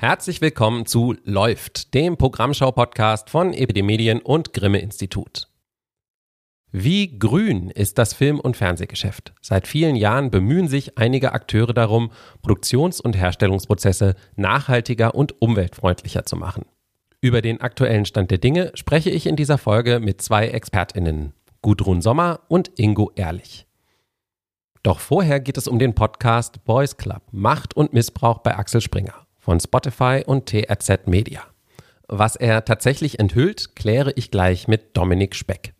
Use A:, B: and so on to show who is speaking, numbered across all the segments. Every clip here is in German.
A: Herzlich willkommen zu Läuft, dem Programmschau-Podcast von Epidemedien und Grimme Institut. Wie grün ist das Film- und Fernsehgeschäft? Seit vielen Jahren bemühen sich einige Akteure darum, Produktions- und Herstellungsprozesse nachhaltiger und umweltfreundlicher zu machen. Über den aktuellen Stand der Dinge spreche ich in dieser Folge mit zwei ExpertInnen, Gudrun Sommer und Ingo Ehrlich. Doch vorher geht es um den Podcast Boys Club Macht und Missbrauch bei Axel Springer von Spotify und TRZ Media. Was er tatsächlich enthüllt, kläre ich gleich mit Dominik Speck.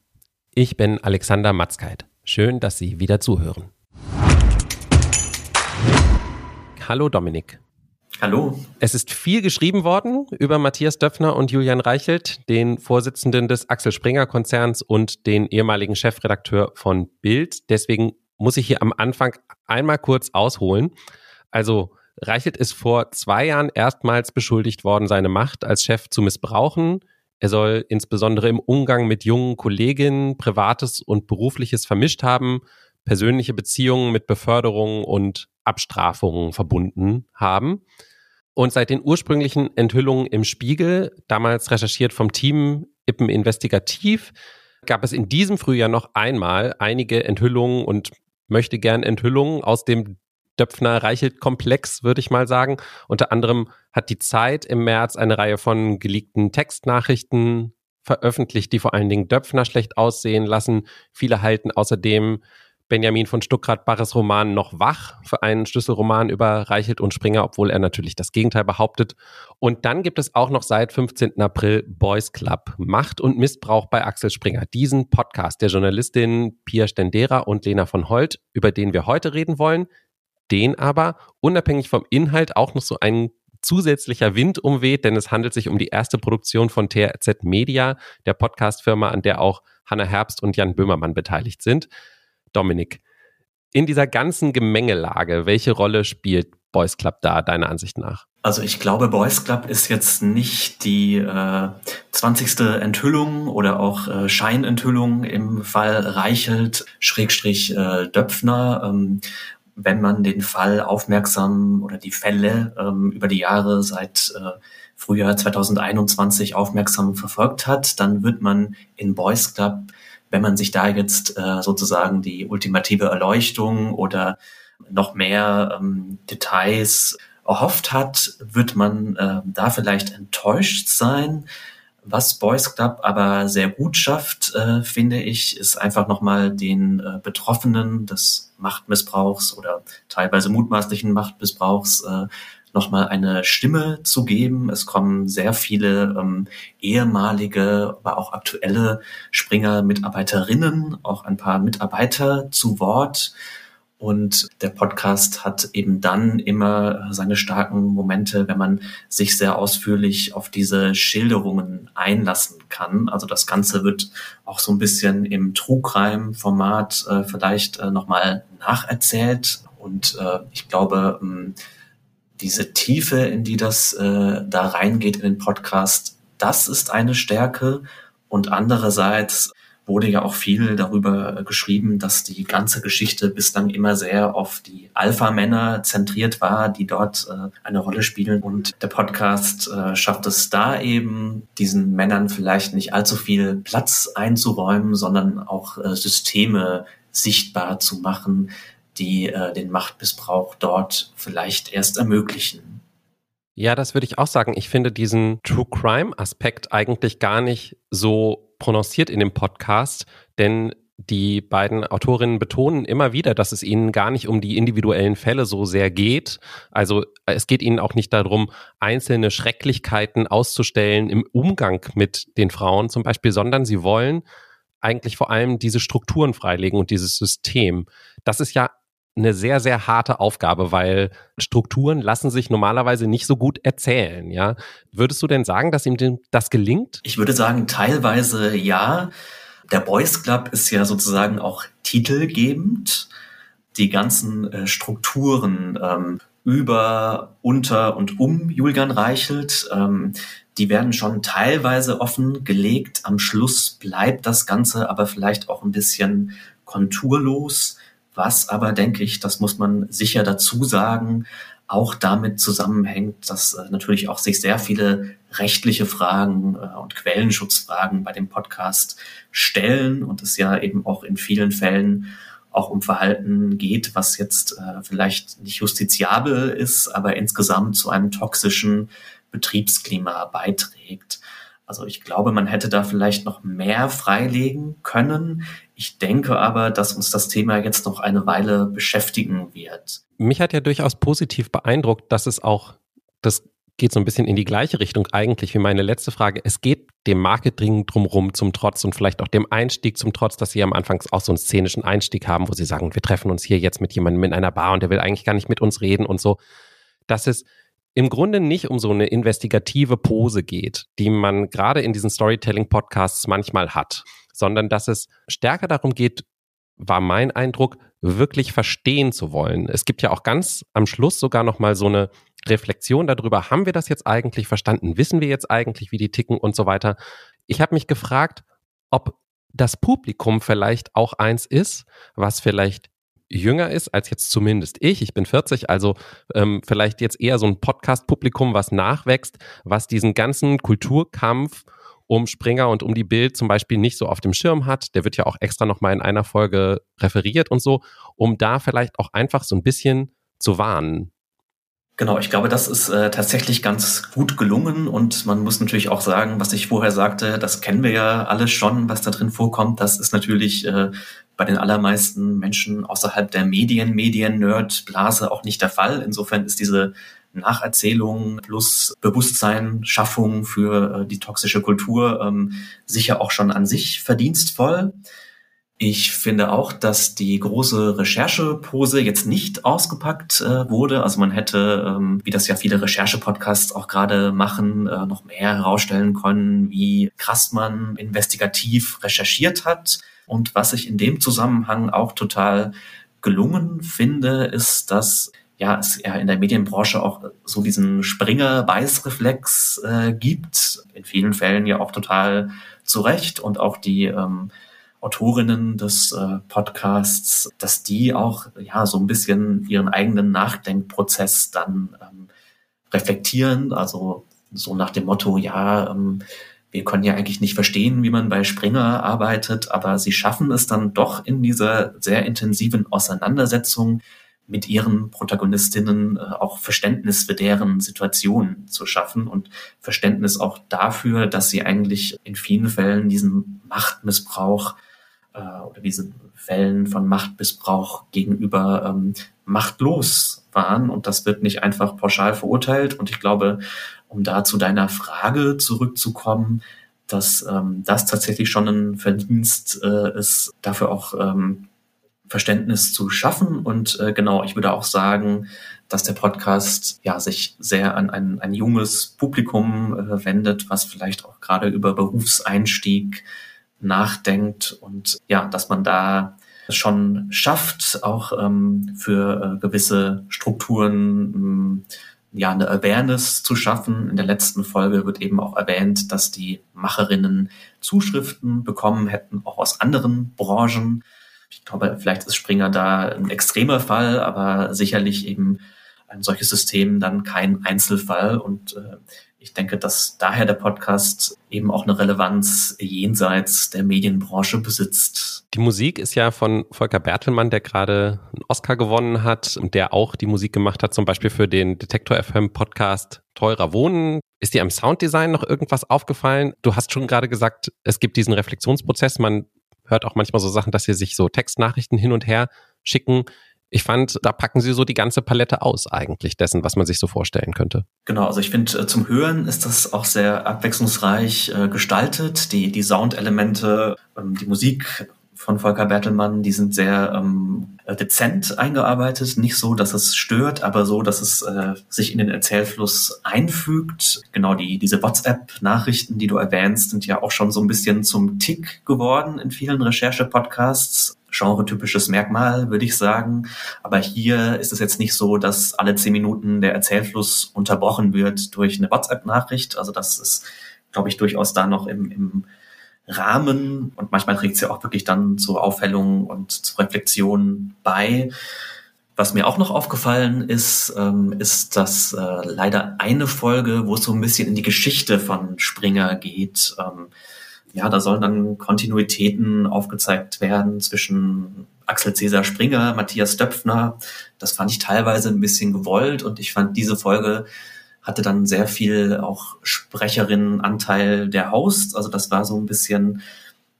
A: Ich bin Alexander Matzkeit. Schön, dass Sie wieder zuhören. Hallo Dominik.
B: Hallo.
A: Es ist viel geschrieben worden über Matthias Döpfner und Julian Reichelt, den Vorsitzenden des Axel Springer Konzerns und den ehemaligen Chefredakteur von Bild. Deswegen muss ich hier am Anfang einmal kurz ausholen. Also Reichelt ist vor zwei Jahren erstmals beschuldigt worden, seine Macht als Chef zu missbrauchen. Er soll insbesondere im Umgang mit jungen Kolleginnen Privates und Berufliches vermischt haben, persönliche Beziehungen mit Beförderungen und Abstrafungen verbunden haben. Und seit den ursprünglichen Enthüllungen im Spiegel, damals recherchiert vom Team Ippen Investigativ, gab es in diesem Frühjahr noch einmal einige Enthüllungen und möchte gern Enthüllungen aus dem Döpfner reichelt komplex, würde ich mal sagen. Unter anderem hat die Zeit im März eine Reihe von geleakten Textnachrichten veröffentlicht, die vor allen Dingen Döpfner schlecht aussehen lassen. Viele halten außerdem Benjamin von Stuckrad-Barres Roman noch wach für einen Schlüsselroman über Reichelt und Springer, obwohl er natürlich das Gegenteil behauptet. Und dann gibt es auch noch seit 15. April Boys Club, Macht und Missbrauch bei Axel Springer. Diesen Podcast der Journalistin Pia Stendera und Lena von Holt, über den wir heute reden wollen den aber unabhängig vom Inhalt auch noch so ein zusätzlicher Wind umweht, denn es handelt sich um die erste Produktion von TRZ Media, der Podcastfirma, an der auch Hanna Herbst und Jan Böhmermann beteiligt sind. Dominik, in dieser ganzen Gemengelage, welche Rolle spielt Boys Club da, deiner Ansicht nach?
B: Also ich glaube, Boys Club ist jetzt nicht die äh, 20. Enthüllung oder auch äh, Scheinenthüllung im Fall Reichelt, Schrägstrich äh, Döpfner. Ähm, wenn man den Fall aufmerksam oder die Fälle ähm, über die Jahre seit äh, Frühjahr 2021 aufmerksam verfolgt hat, dann wird man in Boys Club, wenn man sich da jetzt äh, sozusagen die ultimative Erleuchtung oder noch mehr ähm, Details erhofft hat, wird man äh, da vielleicht enttäuscht sein. Was Boys Club aber sehr gut schafft, äh, finde ich, ist einfach nochmal den äh, Betroffenen des Machtmissbrauchs oder teilweise mutmaßlichen Machtmissbrauchs äh, nochmal eine Stimme zu geben. Es kommen sehr viele ähm, ehemalige, aber auch aktuelle Springer-Mitarbeiterinnen, auch ein paar Mitarbeiter zu Wort. Und der Podcast hat eben dann immer seine starken Momente, wenn man sich sehr ausführlich auf diese Schilderungen einlassen kann. Also das Ganze wird auch so ein bisschen im Trugreim-Format äh, vielleicht äh, nochmal nacherzählt. Und äh, ich glaube, ähm, diese Tiefe, in die das äh, da reingeht in den Podcast, das ist eine Stärke. Und andererseits wurde ja auch viel darüber geschrieben, dass die ganze Geschichte bislang immer sehr auf die Alpha-Männer zentriert war, die dort äh, eine Rolle spielen. Und der Podcast äh, schafft es da eben, diesen Männern vielleicht nicht allzu viel Platz einzuräumen, sondern auch äh, Systeme sichtbar zu machen, die den Machtmissbrauch dort vielleicht erst ermöglichen.
A: Ja, das würde ich auch sagen. Ich finde diesen True Crime Aspekt eigentlich gar nicht so prononciert in dem Podcast, denn die beiden Autorinnen betonen immer wieder, dass es ihnen gar nicht um die individuellen Fälle so sehr geht. Also es geht ihnen auch nicht darum, einzelne Schrecklichkeiten auszustellen im Umgang mit den Frauen zum Beispiel, sondern sie wollen eigentlich vor allem diese Strukturen freilegen und dieses System. Das ist ja eine sehr, sehr harte Aufgabe, weil Strukturen lassen sich normalerweise nicht so gut erzählen, ja. Würdest du denn sagen, dass ihm das gelingt?
B: Ich würde sagen, teilweise ja. Der Boys Club ist ja sozusagen auch titelgebend. Die ganzen äh, Strukturen ähm, über, unter und um Julian Reichelt, ähm, die werden schon teilweise offen gelegt. Am Schluss bleibt das Ganze aber vielleicht auch ein bisschen konturlos. Was aber, denke ich, das muss man sicher dazu sagen, auch damit zusammenhängt, dass äh, natürlich auch sich sehr viele rechtliche Fragen äh, und Quellenschutzfragen bei dem Podcast stellen und es ja eben auch in vielen Fällen auch um Verhalten geht, was jetzt äh, vielleicht nicht justiziabel ist, aber insgesamt zu einem toxischen Betriebsklima beiträgt. Also ich glaube, man hätte da vielleicht noch mehr freilegen können. Ich denke aber, dass uns das Thema jetzt noch eine Weile beschäftigen wird.
A: Mich hat ja durchaus positiv beeindruckt, dass es auch, das geht so ein bisschen in die gleiche Richtung eigentlich wie meine letzte Frage. Es geht dem Marketing drumherum zum Trotz und vielleicht auch dem Einstieg zum Trotz, dass Sie am Anfang auch so einen szenischen Einstieg haben, wo Sie sagen, wir treffen uns hier jetzt mit jemandem in einer Bar und der will eigentlich gar nicht mit uns reden und so. Dass es im Grunde nicht um so eine investigative Pose geht, die man gerade in diesen Storytelling-Podcasts manchmal hat, sondern dass es stärker darum geht, war mein Eindruck, wirklich verstehen zu wollen. Es gibt ja auch ganz am Schluss sogar noch mal so eine Reflexion darüber, haben wir das jetzt eigentlich verstanden? Wissen wir jetzt eigentlich, wie die ticken und so weiter? Ich habe mich gefragt, ob das Publikum vielleicht auch eins ist, was vielleicht jünger ist als jetzt zumindest ich. Ich bin 40, also ähm, vielleicht jetzt eher so ein Podcast-Publikum, was nachwächst, was diesen ganzen Kulturkampf um Springer und um die Bild zum Beispiel nicht so auf dem Schirm hat. Der wird ja auch extra nochmal in einer Folge referiert und so, um da vielleicht auch einfach so ein bisschen zu warnen.
B: Genau, ich glaube, das ist äh, tatsächlich ganz gut gelungen und man muss natürlich auch sagen, was ich vorher sagte, das kennen wir ja alle schon, was da drin vorkommt. Das ist natürlich äh, bei den allermeisten Menschen außerhalb der Medien, Medien-Nerd-Blase auch nicht der Fall. Insofern ist diese Nacherzählung plus Bewusstsein, Schaffung für äh, die toxische Kultur ähm, sicher auch schon an sich verdienstvoll. Ich finde auch, dass die große Recherchepose jetzt nicht ausgepackt äh, wurde. Also man hätte, ähm, wie das ja viele Recherche-Podcasts auch gerade machen, äh, noch mehr herausstellen können, wie krass man investigativ recherchiert hat. Und was ich in dem Zusammenhang auch total gelungen finde, ist, dass ja, es ja in der Medienbranche auch so diesen Springer-Beißreflex äh, gibt. In vielen Fällen ja auch total zu Recht und auch die ähm, Autorinnen des äh, Podcasts, dass die auch ja so ein bisschen ihren eigenen Nachdenkprozess dann ähm, reflektieren. Also so nach dem Motto, ja, ähm, wir können ja eigentlich nicht verstehen, wie man bei Springer arbeitet, aber sie schaffen es dann doch in dieser sehr intensiven Auseinandersetzung mit ihren Protagonistinnen äh, auch Verständnis für deren Situation zu schaffen und Verständnis auch dafür, dass sie eigentlich in vielen Fällen diesen Machtmissbrauch äh, oder diesen Fällen von Machtmissbrauch gegenüber ähm, machtlos waren. Und das wird nicht einfach pauschal verurteilt. Und ich glaube, um da zu deiner Frage zurückzukommen, dass ähm, das tatsächlich schon ein Verdienst äh, ist, dafür auch ähm, Verständnis zu schaffen. Und äh, genau, ich würde auch sagen, dass der Podcast ja sich sehr an ein, ein junges Publikum äh, wendet, was vielleicht auch gerade über Berufseinstieg nachdenkt und ja, dass man da schon schafft, auch ähm, für äh, gewisse Strukturen ähm, ja eine Awareness zu schaffen. In der letzten Folge wird eben auch erwähnt, dass die Macherinnen Zuschriften bekommen hätten, auch aus anderen Branchen. Ich glaube, vielleicht ist Springer da ein extremer Fall, aber sicherlich eben ein solches System dann kein Einzelfall und äh, ich denke, dass daher der Podcast eben auch eine Relevanz jenseits der Medienbranche besitzt.
A: Die Musik ist ja von Volker Bertelmann, der gerade einen Oscar gewonnen hat und der auch die Musik gemacht hat, zum Beispiel für den Detektor FM Podcast Teurer Wohnen. Ist dir am Sounddesign noch irgendwas aufgefallen? Du hast schon gerade gesagt, es gibt diesen Reflexionsprozess. Man hört auch manchmal so Sachen, dass sie sich so Textnachrichten hin und her schicken. Ich fand, da packen sie so die ganze Palette aus eigentlich dessen, was man sich so vorstellen könnte.
B: Genau, also ich finde, äh, zum Hören ist das auch sehr abwechslungsreich äh, gestaltet. Die, die Soundelemente, ähm, die Musik von Volker Bertelmann, die sind sehr ähm, dezent eingearbeitet. Nicht so, dass es stört, aber so, dass es äh, sich in den Erzählfluss einfügt. Genau, die, diese WhatsApp-Nachrichten, die du erwähnst, sind ja auch schon so ein bisschen zum Tick geworden in vielen Recherche-Podcasts genretypisches Merkmal, würde ich sagen. Aber hier ist es jetzt nicht so, dass alle zehn Minuten der Erzählfluss unterbrochen wird durch eine WhatsApp-Nachricht. Also das ist, glaube ich, durchaus da noch im, im Rahmen und manchmal trägt ja auch wirklich dann zu Aufhellungen und zu Reflexionen bei. Was mir auch noch aufgefallen ist, ähm, ist, dass äh, leider eine Folge, wo es so ein bisschen in die Geschichte von Springer geht, ähm, ja, da sollen dann Kontinuitäten aufgezeigt werden zwischen Axel Cäsar Springer, Matthias Döpfner. Das fand ich teilweise ein bisschen gewollt und ich fand diese Folge hatte dann sehr viel auch Sprecherinnenanteil der Host. Also das war so ein bisschen,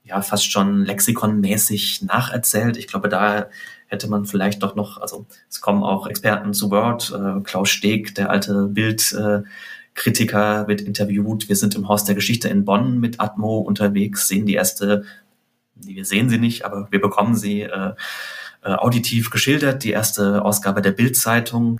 B: ja, fast schon lexikonmäßig nacherzählt. Ich glaube, da hätte man vielleicht doch noch, also es kommen auch Experten zu Wort. Äh, Klaus Steg, der alte Bildkritiker, äh, wird interviewt. Wir sind im Haus der Geschichte in Bonn mit Atmo unterwegs, sehen die erste, wir sehen sie nicht, aber wir bekommen sie äh, äh, auditiv geschildert, die erste Ausgabe der Bildzeitung.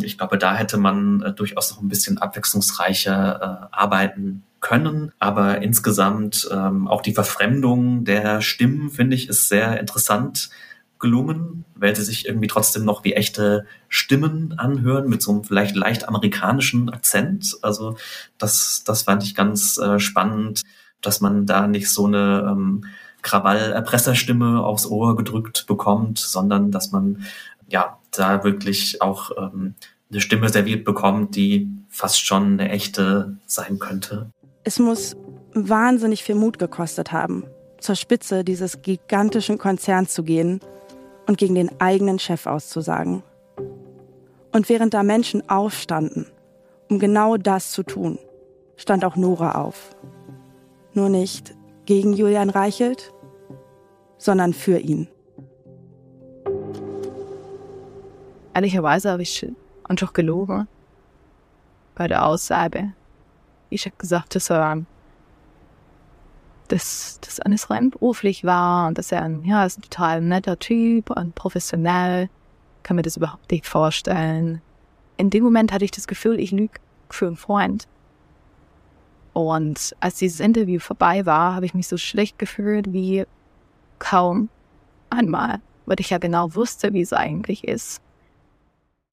B: Ich glaube, da hätte man äh, durchaus noch ein bisschen abwechslungsreicher äh, arbeiten können. Aber insgesamt ähm, auch die Verfremdung der Stimmen, finde ich, ist sehr interessant gelungen, weil sie sich irgendwie trotzdem noch wie echte Stimmen anhören mit so einem vielleicht leicht amerikanischen Akzent. Also das, das fand ich ganz äh, spannend, dass man da nicht so eine ähm, Krawall-Erpresserstimme aufs Ohr gedrückt bekommt, sondern dass man ja da wirklich auch ähm, eine Stimme serviert bekommt, die fast schon eine echte sein könnte.
C: Es muss wahnsinnig viel Mut gekostet haben, zur Spitze dieses gigantischen Konzerns zu gehen und gegen den eigenen Chef auszusagen. Und während da Menschen aufstanden, um genau das zu tun, stand auch Nora auf. Nur nicht gegen Julian Reichelt, sondern für ihn.
D: Ehrlicherweise habe ich einfach gelogen bei der Aussage. Ich habe gesagt, dass er dass das alles rein beruflich war und dass er ein, ja, ist ein total netter Typ und professionell. Kann mir das überhaupt nicht vorstellen. In dem Moment hatte ich das Gefühl, ich lüge für einen Freund. Und als dieses Interview vorbei war, habe ich mich so schlecht gefühlt wie kaum einmal, weil ich ja genau wusste, wie es eigentlich ist.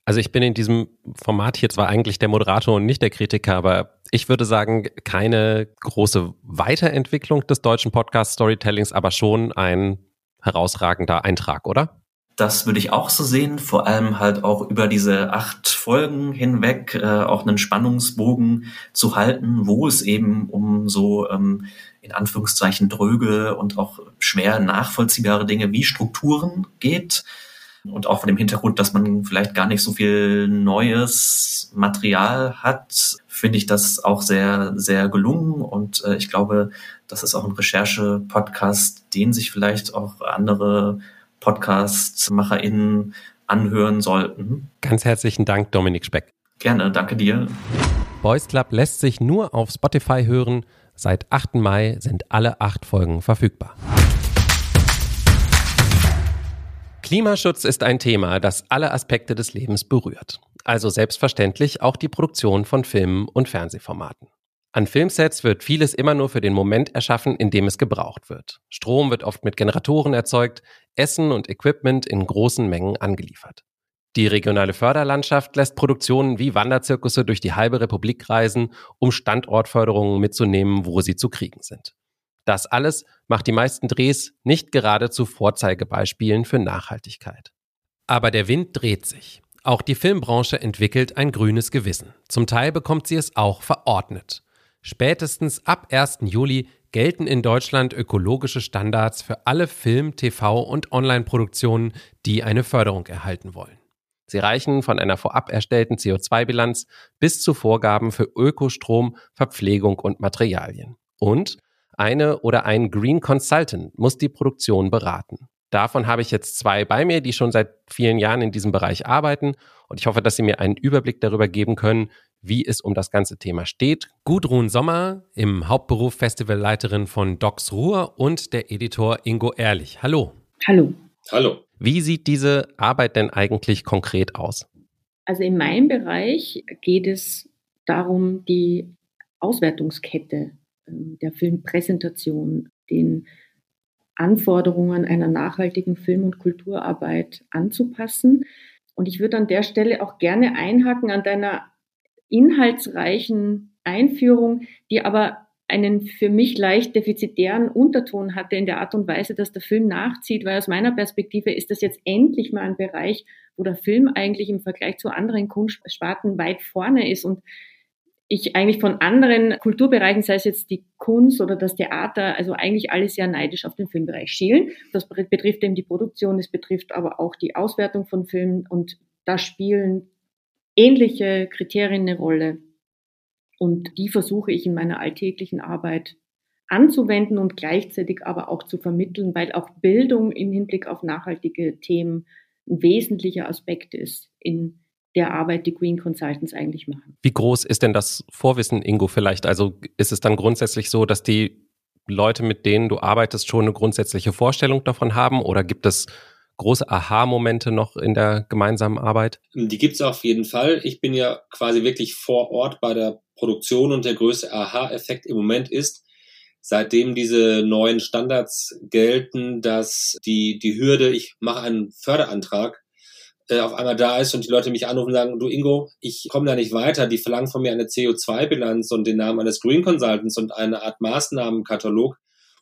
A: Also ich bin in diesem Format hier zwar eigentlich der Moderator und nicht der Kritiker, aber ich würde sagen, keine große Weiterentwicklung des deutschen Podcast-Storytellings, aber schon ein herausragender Eintrag, oder?
B: Das würde ich auch so sehen, vor allem halt auch über diese acht Folgen hinweg äh, auch einen Spannungsbogen zu halten, wo es eben um so ähm, in Anführungszeichen dröge und auch schwer nachvollziehbare Dinge wie Strukturen geht und auch von dem Hintergrund, dass man vielleicht gar nicht so viel neues Material hat, finde ich das auch sehr, sehr gelungen. Und äh, ich glaube, das ist auch ein Recherche-Podcast, den sich vielleicht auch andere Podcast-MacherInnen anhören sollten.
A: Ganz herzlichen Dank, Dominik Speck.
B: Gerne, danke dir.
A: Boys Club lässt sich nur auf Spotify hören. Seit 8. Mai sind alle acht Folgen verfügbar. Klimaschutz ist ein Thema, das alle Aspekte des Lebens berührt. Also selbstverständlich auch die Produktion von Filmen und Fernsehformaten. An Filmsets wird vieles immer nur für den Moment erschaffen, in dem es gebraucht wird. Strom wird oft mit Generatoren erzeugt, Essen und Equipment in großen Mengen angeliefert. Die regionale Förderlandschaft lässt Produktionen wie Wanderzirkusse durch die halbe Republik reisen, um Standortförderungen mitzunehmen, wo sie zu kriegen sind. Das alles macht die meisten Drehs nicht gerade zu Vorzeigebeispielen für Nachhaltigkeit. Aber der Wind dreht sich. Auch die Filmbranche entwickelt ein grünes Gewissen. Zum Teil bekommt sie es auch verordnet. Spätestens ab 1. Juli gelten in Deutschland ökologische Standards für alle Film-, TV- und Online-Produktionen, die eine Förderung erhalten wollen. Sie reichen von einer vorab erstellten CO2-Bilanz bis zu Vorgaben für Ökostrom, Verpflegung und Materialien. Und eine oder ein Green Consultant muss die Produktion beraten. Davon habe ich jetzt zwei bei mir, die schon seit vielen Jahren in diesem Bereich arbeiten. Und ich hoffe, dass Sie mir einen Überblick darüber geben können, wie es um das ganze Thema steht. Gudrun Sommer, im Hauptberuf Festivalleiterin von Docs Ruhr und der Editor Ingo Ehrlich. Hallo.
E: Hallo.
A: Hallo. Wie sieht diese Arbeit denn eigentlich konkret aus?
E: Also in meinem Bereich geht es darum, die Auswertungskette der Filmpräsentation den Anforderungen einer nachhaltigen Film- und Kulturarbeit anzupassen. Und ich würde an der Stelle auch gerne einhaken an deiner inhaltsreichen Einführung, die aber einen für mich leicht defizitären Unterton hatte in der Art und Weise, dass der Film nachzieht, weil aus meiner Perspektive ist das jetzt endlich mal ein Bereich, wo der Film eigentlich im Vergleich zu anderen Kunstsparten weit vorne ist und ich eigentlich von anderen Kulturbereichen, sei es jetzt die Kunst oder das Theater, also eigentlich alle sehr neidisch auf den Filmbereich schielen. Das betrifft eben die Produktion, es betrifft aber auch die Auswertung von Filmen und da spielen ähnliche Kriterien eine Rolle. Und die versuche ich in meiner alltäglichen Arbeit anzuwenden und gleichzeitig aber auch zu vermitteln, weil auch Bildung im Hinblick auf nachhaltige Themen ein wesentlicher Aspekt ist in der Arbeit, die Green Consultants eigentlich machen.
A: Wie groß ist denn das Vorwissen, Ingo, vielleicht? Also ist es dann grundsätzlich so, dass die Leute, mit denen du arbeitest, schon eine grundsätzliche Vorstellung davon haben? Oder gibt es große Aha-Momente noch in der gemeinsamen Arbeit?
F: Die gibt es auf jeden Fall. Ich bin ja quasi wirklich vor Ort bei der Produktion und der größte Aha-Effekt im Moment ist, seitdem diese neuen Standards gelten, dass die, die Hürde, ich mache einen Förderantrag, äh, auf einmal da ist und die Leute mich anrufen und sagen, du Ingo, ich komme da nicht weiter, die verlangen von mir eine CO2-Bilanz und den Namen eines Green Consultants und eine Art Maßnahmenkatalog.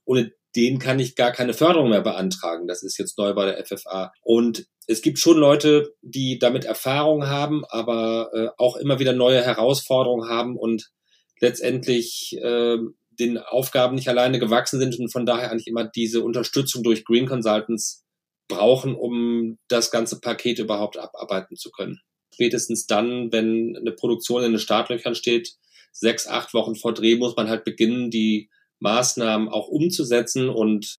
F: Ohne den kann ich gar keine Förderung mehr beantragen. Das ist jetzt neu bei der FFA. Und es gibt schon Leute, die damit Erfahrung haben, aber äh, auch immer wieder neue Herausforderungen haben und letztendlich äh, den Aufgaben nicht alleine gewachsen sind und von daher eigentlich immer diese Unterstützung durch Green Consultants brauchen, um das ganze Paket überhaupt abarbeiten zu können. Spätestens dann, wenn eine Produktion in den Startlöchern steht, sechs, acht Wochen vor Dreh, muss man halt beginnen, die Maßnahmen auch umzusetzen und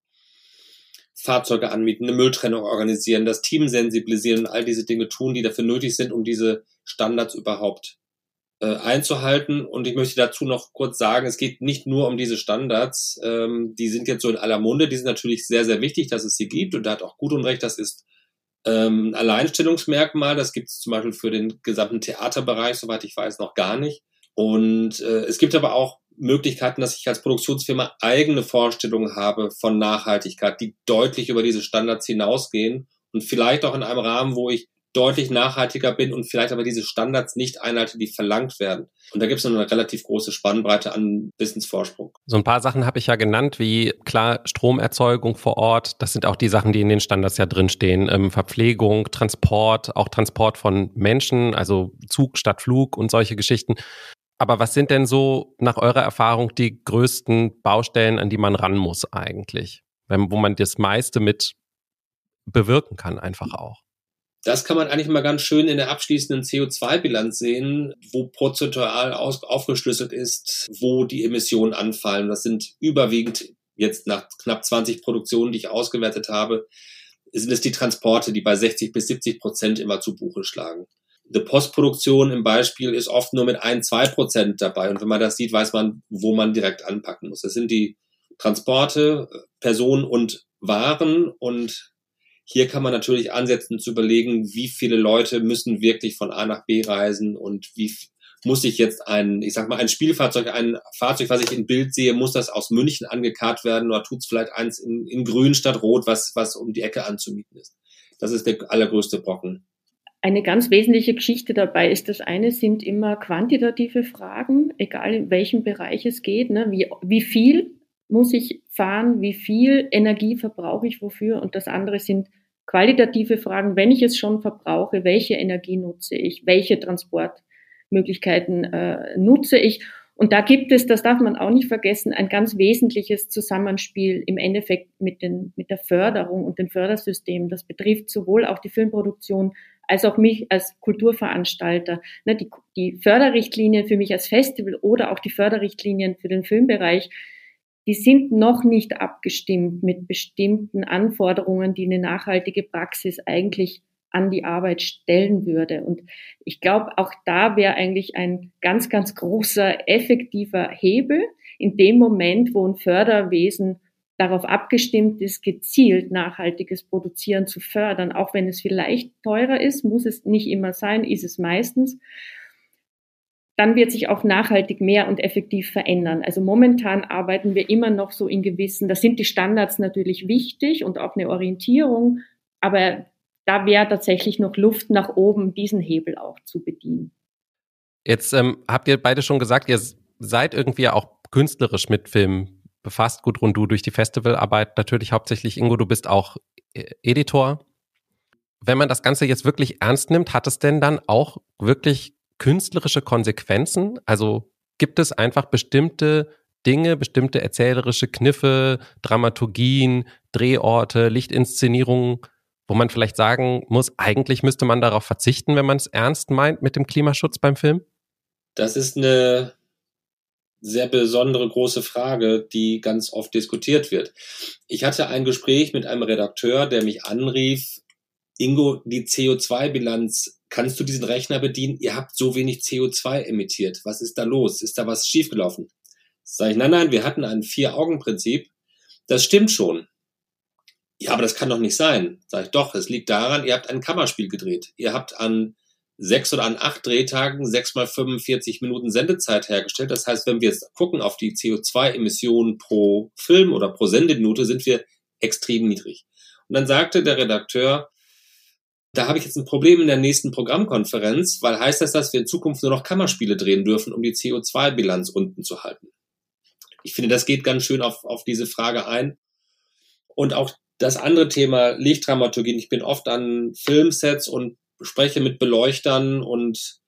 F: Fahrzeuge anmieten, eine Mülltrennung organisieren, das Team sensibilisieren und all diese Dinge tun, die dafür nötig sind, um diese Standards überhaupt äh, einzuhalten. Und ich möchte dazu noch kurz sagen, es geht nicht nur um diese Standards. Ähm, die sind jetzt so in aller Munde. Die sind natürlich sehr, sehr wichtig, dass es sie gibt. Und da hat auch gut und recht, das ist ähm, ein Alleinstellungsmerkmal. Das gibt es zum Beispiel für den gesamten Theaterbereich, soweit ich weiß, noch gar nicht. Und äh, es gibt aber auch Möglichkeiten, dass ich als Produktionsfirma eigene Vorstellungen habe von Nachhaltigkeit, die deutlich über diese Standards hinausgehen und vielleicht auch in einem Rahmen, wo ich deutlich nachhaltiger bin und vielleicht aber diese Standards nicht einhalte, die verlangt werden. Und da gibt es eine relativ große Spannbreite an Wissensvorsprung.
A: So ein paar Sachen habe ich ja genannt, wie klar Stromerzeugung vor Ort. Das sind auch die Sachen, die in den Standards ja drinstehen. Ähm, Verpflegung, Transport, auch Transport von Menschen, also Zug statt Flug und solche Geschichten. Aber was sind denn so nach eurer Erfahrung die größten Baustellen, an die man ran muss eigentlich? Wo man das meiste mit bewirken kann, einfach auch.
F: Das kann man eigentlich mal ganz schön in der abschließenden CO2-Bilanz sehen, wo prozentual aufgeschlüsselt ist, wo die Emissionen anfallen. Das sind überwiegend jetzt nach knapp 20 Produktionen, die ich ausgewertet habe, sind es die Transporte, die bei 60 bis 70 Prozent immer zu Buche schlagen. Die Postproduktion im Beispiel ist oft nur mit ein, zwei Prozent dabei. Und wenn man das sieht, weiß man, wo man direkt anpacken muss. Das sind die Transporte, Personen und Waren und hier kann man natürlich ansetzen zu überlegen, wie viele Leute müssen wirklich von A nach B reisen und wie muss ich jetzt ein, ich sag mal, ein Spielfahrzeug, ein Fahrzeug, was ich im Bild sehe, muss das aus München angekarrt werden oder tut es vielleicht eins in, in Grün statt Rot, was, was um die Ecke anzumieten ist. Das ist der allergrößte Brocken.
E: Eine ganz wesentliche Geschichte dabei ist, das eine sind immer quantitative Fragen, egal in welchem Bereich es geht. Ne? Wie, wie viel muss ich fahren, wie viel Energie verbrauche ich wofür und das andere sind qualitative Fragen, wenn ich es schon verbrauche, welche Energie nutze ich, welche Transportmöglichkeiten äh, nutze ich. Und da gibt es, das darf man auch nicht vergessen, ein ganz wesentliches Zusammenspiel im Endeffekt mit, den, mit der Förderung und den Fördersystemen. Das betrifft sowohl auch die Filmproduktion als auch mich als Kulturveranstalter. Ne, die, die Förderrichtlinien für mich als Festival oder auch die Förderrichtlinien für den Filmbereich die sind noch nicht abgestimmt mit bestimmten Anforderungen, die eine nachhaltige Praxis eigentlich an die Arbeit stellen würde. Und ich glaube, auch da wäre eigentlich ein ganz, ganz großer, effektiver Hebel in dem Moment, wo ein Förderwesen darauf abgestimmt ist, gezielt nachhaltiges Produzieren zu fördern. Auch wenn es vielleicht teurer ist, muss es nicht immer sein, ist es meistens dann wird sich auch nachhaltig mehr und effektiv verändern. Also momentan arbeiten wir immer noch so in gewissen, da sind die Standards natürlich wichtig und auch eine Orientierung, aber da wäre tatsächlich noch Luft nach oben, diesen Hebel auch zu bedienen.
A: Jetzt ähm, habt ihr beide schon gesagt, ihr seid irgendwie auch künstlerisch mit Film befasst. Gudrun, du durch die Festivalarbeit natürlich hauptsächlich. Ingo, du bist auch äh, Editor. Wenn man das Ganze jetzt wirklich ernst nimmt, hat es denn dann auch wirklich künstlerische Konsequenzen? Also gibt es einfach bestimmte Dinge, bestimmte erzählerische Kniffe, Dramaturgien, Drehorte, Lichtinszenierungen, wo man vielleicht sagen muss, eigentlich müsste man darauf verzichten, wenn man es ernst meint mit dem Klimaschutz beim Film?
F: Das ist eine sehr besondere große Frage, die ganz oft diskutiert wird. Ich hatte ein Gespräch mit einem Redakteur, der mich anrief, Ingo, die CO2-Bilanz, kannst du diesen Rechner bedienen? Ihr habt so wenig CO2 emittiert. Was ist da los? Ist da was schiefgelaufen? Sag ich, nein, nein, wir hatten ein Vier-Augen-Prinzip. Das stimmt schon. Ja, aber das kann doch nicht sein. Sag ich, doch, es liegt daran, ihr habt ein Kammerspiel gedreht. Ihr habt an sechs oder an acht Drehtagen sechs mal 45 Minuten Sendezeit hergestellt. Das heißt, wenn wir jetzt gucken auf die CO2-Emissionen pro Film oder pro Sendeminute, sind wir extrem niedrig. Und dann sagte der Redakteur, da habe ich jetzt ein Problem in der nächsten Programmkonferenz, weil heißt das, dass wir in Zukunft nur noch Kammerspiele drehen dürfen, um die CO2-Bilanz unten zu halten. Ich finde, das geht ganz schön auf, auf diese Frage ein. Und auch das andere Thema Lichtdramaturgie. Ich bin oft an Filmsets und spreche mit Beleuchtern und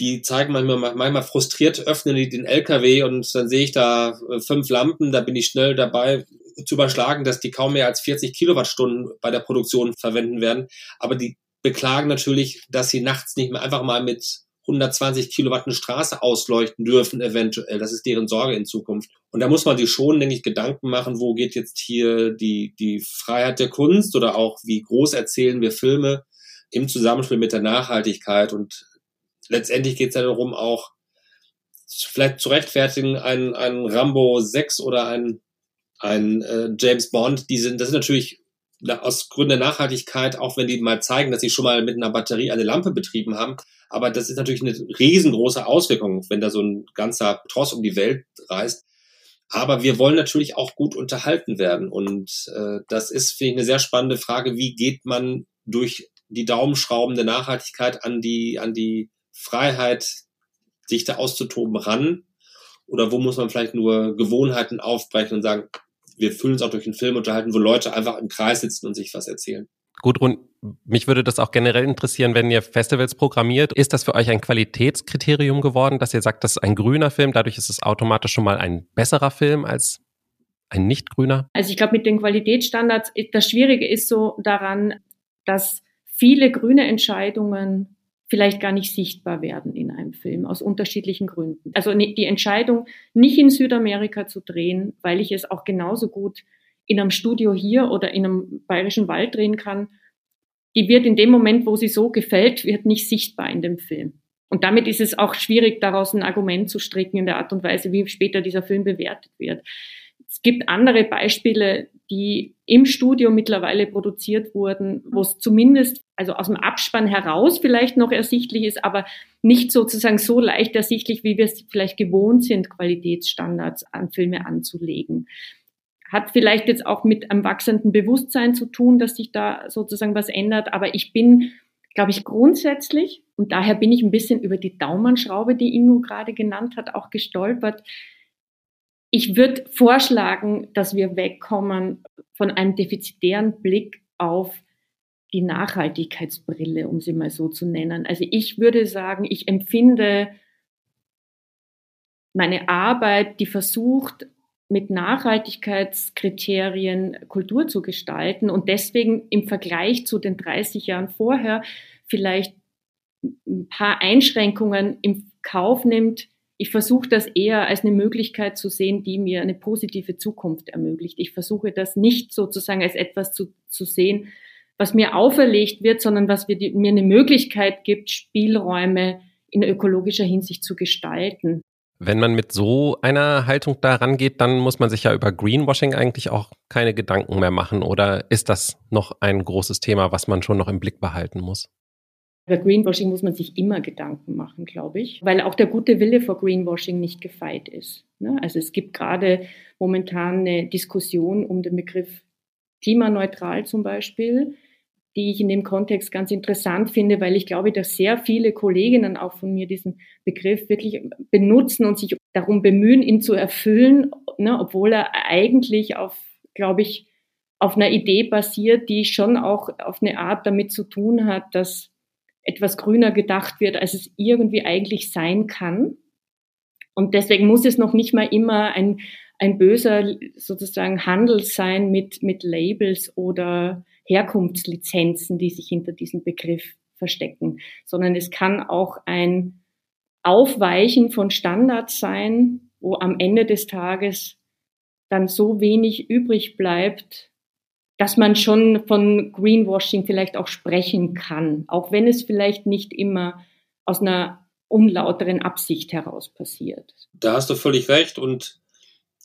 F: die zeigen manchmal, manchmal frustriert, öffnen die den LKW und dann sehe ich da äh, fünf Lampen, da bin ich schnell dabei zu überschlagen, dass die kaum mehr als 40 Kilowattstunden bei der Produktion verwenden werden. Aber die beklagen natürlich, dass sie nachts nicht mehr einfach mal mit 120 Kilowatt eine Straße ausleuchten dürfen, eventuell. Das ist deren Sorge in Zukunft. Und da muss man sich schon, denke ich, Gedanken machen, wo geht jetzt hier die, die Freiheit der Kunst oder auch wie groß erzählen wir Filme im Zusammenspiel mit der Nachhaltigkeit. Und letztendlich geht es ja darum, auch vielleicht zu rechtfertigen, ein, ein Rambo 6 oder ein, ein äh, James Bond, die sind, das sind natürlich aus Gründen der Nachhaltigkeit, auch wenn die mal zeigen, dass sie schon mal mit einer Batterie eine Lampe betrieben haben. Aber das ist natürlich eine riesengroße Auswirkung, wenn da so ein ganzer Tross um die Welt reist. Aber wir wollen natürlich auch gut unterhalten werden. Und äh, das ist, finde ich, eine sehr spannende Frage. Wie geht man durch die Daumenschrauben der Nachhaltigkeit an die, an die Freiheit, sich da auszutoben, ran? Oder wo muss man vielleicht nur Gewohnheiten aufbrechen und sagen, wir fühlen uns auch durch einen Film unterhalten, wo Leute einfach im Kreis sitzen und sich was erzählen?
A: Gudrun, mich würde das auch generell interessieren, wenn ihr Festivals programmiert. Ist das für euch ein Qualitätskriterium geworden, dass ihr sagt, das ist ein grüner Film, dadurch ist es automatisch schon mal ein besserer Film als ein nicht grüner?
E: Also ich glaube, mit den Qualitätsstandards, das Schwierige ist so daran, dass viele grüne Entscheidungen vielleicht gar nicht sichtbar werden in einem Film aus unterschiedlichen Gründen. Also ne, die Entscheidung, nicht in Südamerika zu drehen, weil ich es auch genauso gut in einem Studio hier oder in einem bayerischen Wald drehen kann, die wird in dem Moment, wo sie so gefällt, wird nicht sichtbar in dem Film. Und damit ist es auch schwierig, daraus ein Argument zu stricken in der Art und Weise, wie später dieser Film bewertet wird. Es gibt andere Beispiele, die im Studio mittlerweile produziert wurden, wo es zumindest, also aus dem Abspann heraus vielleicht noch ersichtlich ist, aber nicht sozusagen so leicht ersichtlich, wie wir es vielleicht gewohnt sind, Qualitätsstandards an Filme anzulegen. Hat vielleicht jetzt auch mit einem wachsenden Bewusstsein zu tun, dass sich da sozusagen was ändert, aber ich bin glaube ich, grundsätzlich, und daher bin ich ein bisschen über die Daumenschraube, die Ingo gerade genannt hat, auch gestolpert, ich würde vorschlagen, dass wir wegkommen von einem defizitären Blick auf die Nachhaltigkeitsbrille, um sie mal so zu nennen. Also ich würde sagen, ich empfinde meine Arbeit, die versucht, mit Nachhaltigkeitskriterien Kultur zu gestalten und deswegen im Vergleich zu den 30 Jahren vorher vielleicht ein paar Einschränkungen im Kauf nimmt, ich versuche das eher als eine Möglichkeit zu sehen, die mir eine positive Zukunft ermöglicht. Ich versuche das nicht sozusagen als etwas zu, zu sehen, was mir auferlegt wird, sondern was die, mir eine Möglichkeit gibt, Spielräume in ökologischer Hinsicht zu gestalten.
A: Wenn man mit so einer Haltung da rangeht, dann muss man sich ja über Greenwashing eigentlich auch keine Gedanken mehr machen. Oder ist das noch ein großes Thema, was man schon noch im Blick behalten muss?
E: Über Greenwashing muss man sich immer Gedanken machen, glaube ich, weil auch der gute Wille vor Greenwashing nicht gefeit ist. Ne? Also es gibt gerade momentan eine Diskussion um den Begriff klimaneutral zum Beispiel, die ich in dem Kontext ganz interessant finde, weil ich glaube, dass sehr viele Kolleginnen auch von mir diesen Begriff wirklich benutzen und sich darum bemühen, ihn zu erfüllen, ne, obwohl er eigentlich auf, glaube ich, auf einer Idee basiert, die schon auch auf eine Art damit zu tun hat, dass etwas grüner gedacht wird, als es irgendwie eigentlich sein kann. Und deswegen muss es noch nicht mal immer ein, ein böser sozusagen Handel sein mit, mit Labels oder Herkunftslizenzen, die sich hinter diesem Begriff verstecken, sondern es kann auch ein Aufweichen von Standards sein, wo am Ende des Tages dann so wenig übrig bleibt, dass man schon von Greenwashing vielleicht auch sprechen kann, auch wenn es vielleicht nicht immer aus einer unlauteren Absicht heraus passiert.
F: Da hast du völlig recht und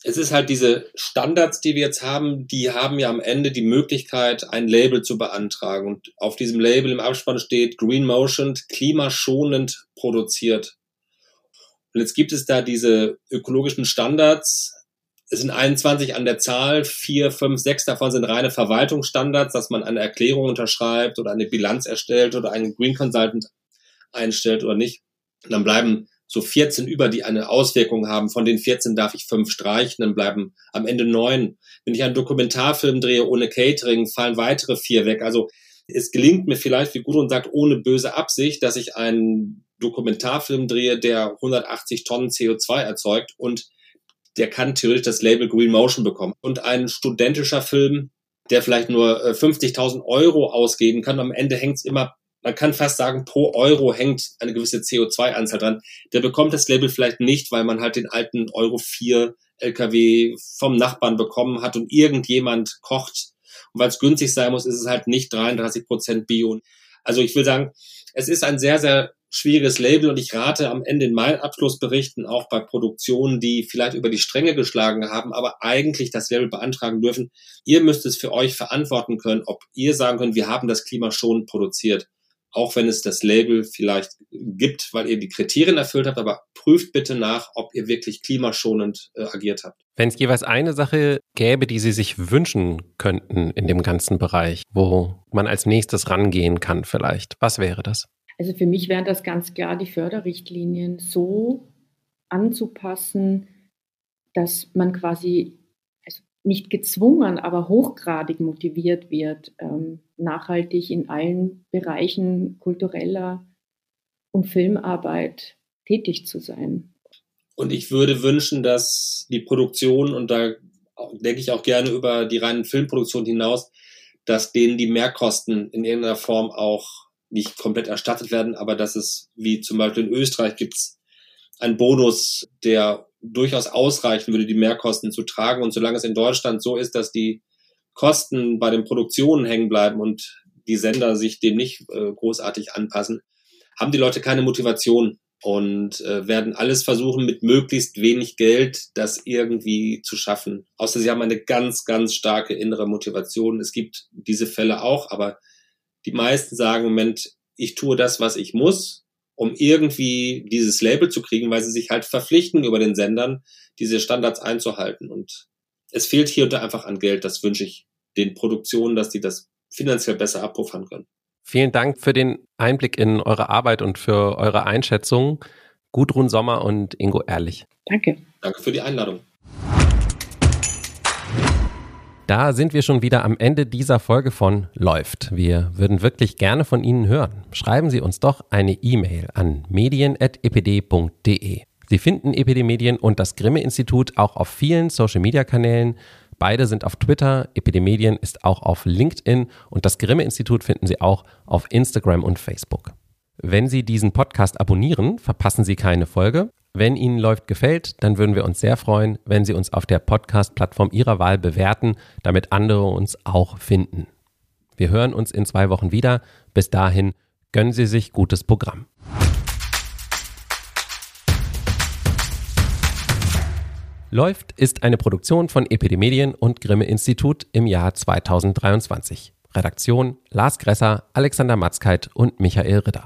F: es ist halt diese Standards, die wir jetzt haben, die haben ja am Ende die Möglichkeit, ein Label zu beantragen. Und auf diesem Label im Abspann steht Green Motion, klimaschonend produziert. Und jetzt gibt es da diese ökologischen Standards. Es sind 21 an der Zahl, vier, fünf, sechs davon sind reine Verwaltungsstandards, dass man eine Erklärung unterschreibt oder eine Bilanz erstellt oder einen Green Consultant einstellt oder nicht. Und dann bleiben so 14 über, die eine Auswirkung haben. Von den 14 darf ich fünf streichen, dann bleiben am Ende neun. Wenn ich einen Dokumentarfilm drehe ohne Catering, fallen weitere vier weg. Also es gelingt mir vielleicht, wie Gudrun sagt, ohne böse Absicht, dass ich einen Dokumentarfilm drehe, der 180 Tonnen CO2 erzeugt und der kann theoretisch das Label Green Motion bekommen. Und ein studentischer Film, der vielleicht nur 50.000 äh, Euro ausgeben kann, am Ende hängt es immer man kann fast sagen, pro Euro hängt eine gewisse CO2-Anzahl dran. Der bekommt das Label vielleicht nicht, weil man halt den alten Euro 4 LKW vom Nachbarn bekommen hat und irgendjemand kocht. Und weil es günstig sein muss, ist es halt nicht 33 Prozent Bio. Also ich will sagen, es ist ein sehr, sehr schwieriges Label und ich rate am Ende in meinen Abschlussberichten auch bei Produktionen, die vielleicht über die Stränge geschlagen haben, aber eigentlich das Label beantragen dürfen. Ihr müsst es für euch verantworten können, ob ihr sagen könnt, wir haben das Klima schon produziert auch wenn es das Label vielleicht gibt, weil ihr die Kriterien erfüllt habt, aber prüft bitte nach, ob ihr wirklich klimaschonend äh, agiert habt.
A: Wenn es jeweils eine Sache gäbe, die Sie sich wünschen könnten in dem ganzen Bereich, wo man als nächstes rangehen kann vielleicht, was wäre das?
E: Also für mich wären das ganz klar die Förderrichtlinien so anzupassen, dass man quasi nicht gezwungen, aber hochgradig motiviert wird, ähm, nachhaltig in allen Bereichen kultureller und Filmarbeit tätig zu sein.
F: Und ich würde wünschen, dass die Produktion, und da denke ich auch gerne über die reinen Filmproduktionen hinaus, dass denen die Mehrkosten in irgendeiner Form auch nicht komplett erstattet werden, aber dass es, wie zum Beispiel in Österreich, gibt es einen Bonus, der durchaus ausreichen würde, die Mehrkosten zu tragen. Und solange es in Deutschland so ist, dass die Kosten bei den Produktionen hängen bleiben und die Sender sich dem nicht äh, großartig anpassen, haben die Leute keine Motivation und äh, werden alles versuchen, mit möglichst wenig Geld das irgendwie zu schaffen. Außer sie haben eine ganz, ganz starke innere Motivation. Es gibt diese Fälle auch, aber die meisten sagen im Moment, ich tue das, was ich muss um irgendwie dieses Label zu kriegen, weil sie sich halt verpflichten über den Sendern, diese Standards einzuhalten. Und es fehlt hier und da einfach an Geld. Das wünsche ich den Produktionen, dass die das finanziell besser abpuffern können.
A: Vielen Dank für den Einblick in eure Arbeit und für eure Einschätzung. Gudrun Sommer und Ingo Ehrlich.
E: Danke.
F: Danke für die Einladung.
A: Da sind wir schon wieder am Ende dieser Folge von Läuft. Wir würden wirklich gerne von Ihnen hören. Schreiben Sie uns doch eine E-Mail an medien.epd.de. Sie finden EPD Medien und das Grimme Institut auch auf vielen Social Media Kanälen. Beide sind auf Twitter, EPD Medien ist auch auf LinkedIn und das Grimme Institut finden Sie auch auf Instagram und Facebook. Wenn Sie diesen Podcast abonnieren, verpassen Sie keine Folge. Wenn Ihnen läuft gefällt, dann würden wir uns sehr freuen, wenn Sie uns auf der Podcast-Plattform Ihrer Wahl bewerten, damit andere uns auch finden. Wir hören uns in zwei Wochen wieder. Bis dahin gönnen Sie sich gutes Programm. Läuft ist eine Produktion von Epidemedien und Grimme Institut im Jahr 2023. Redaktion Lars Gresser, Alexander Matzkeit und Michael Ritter.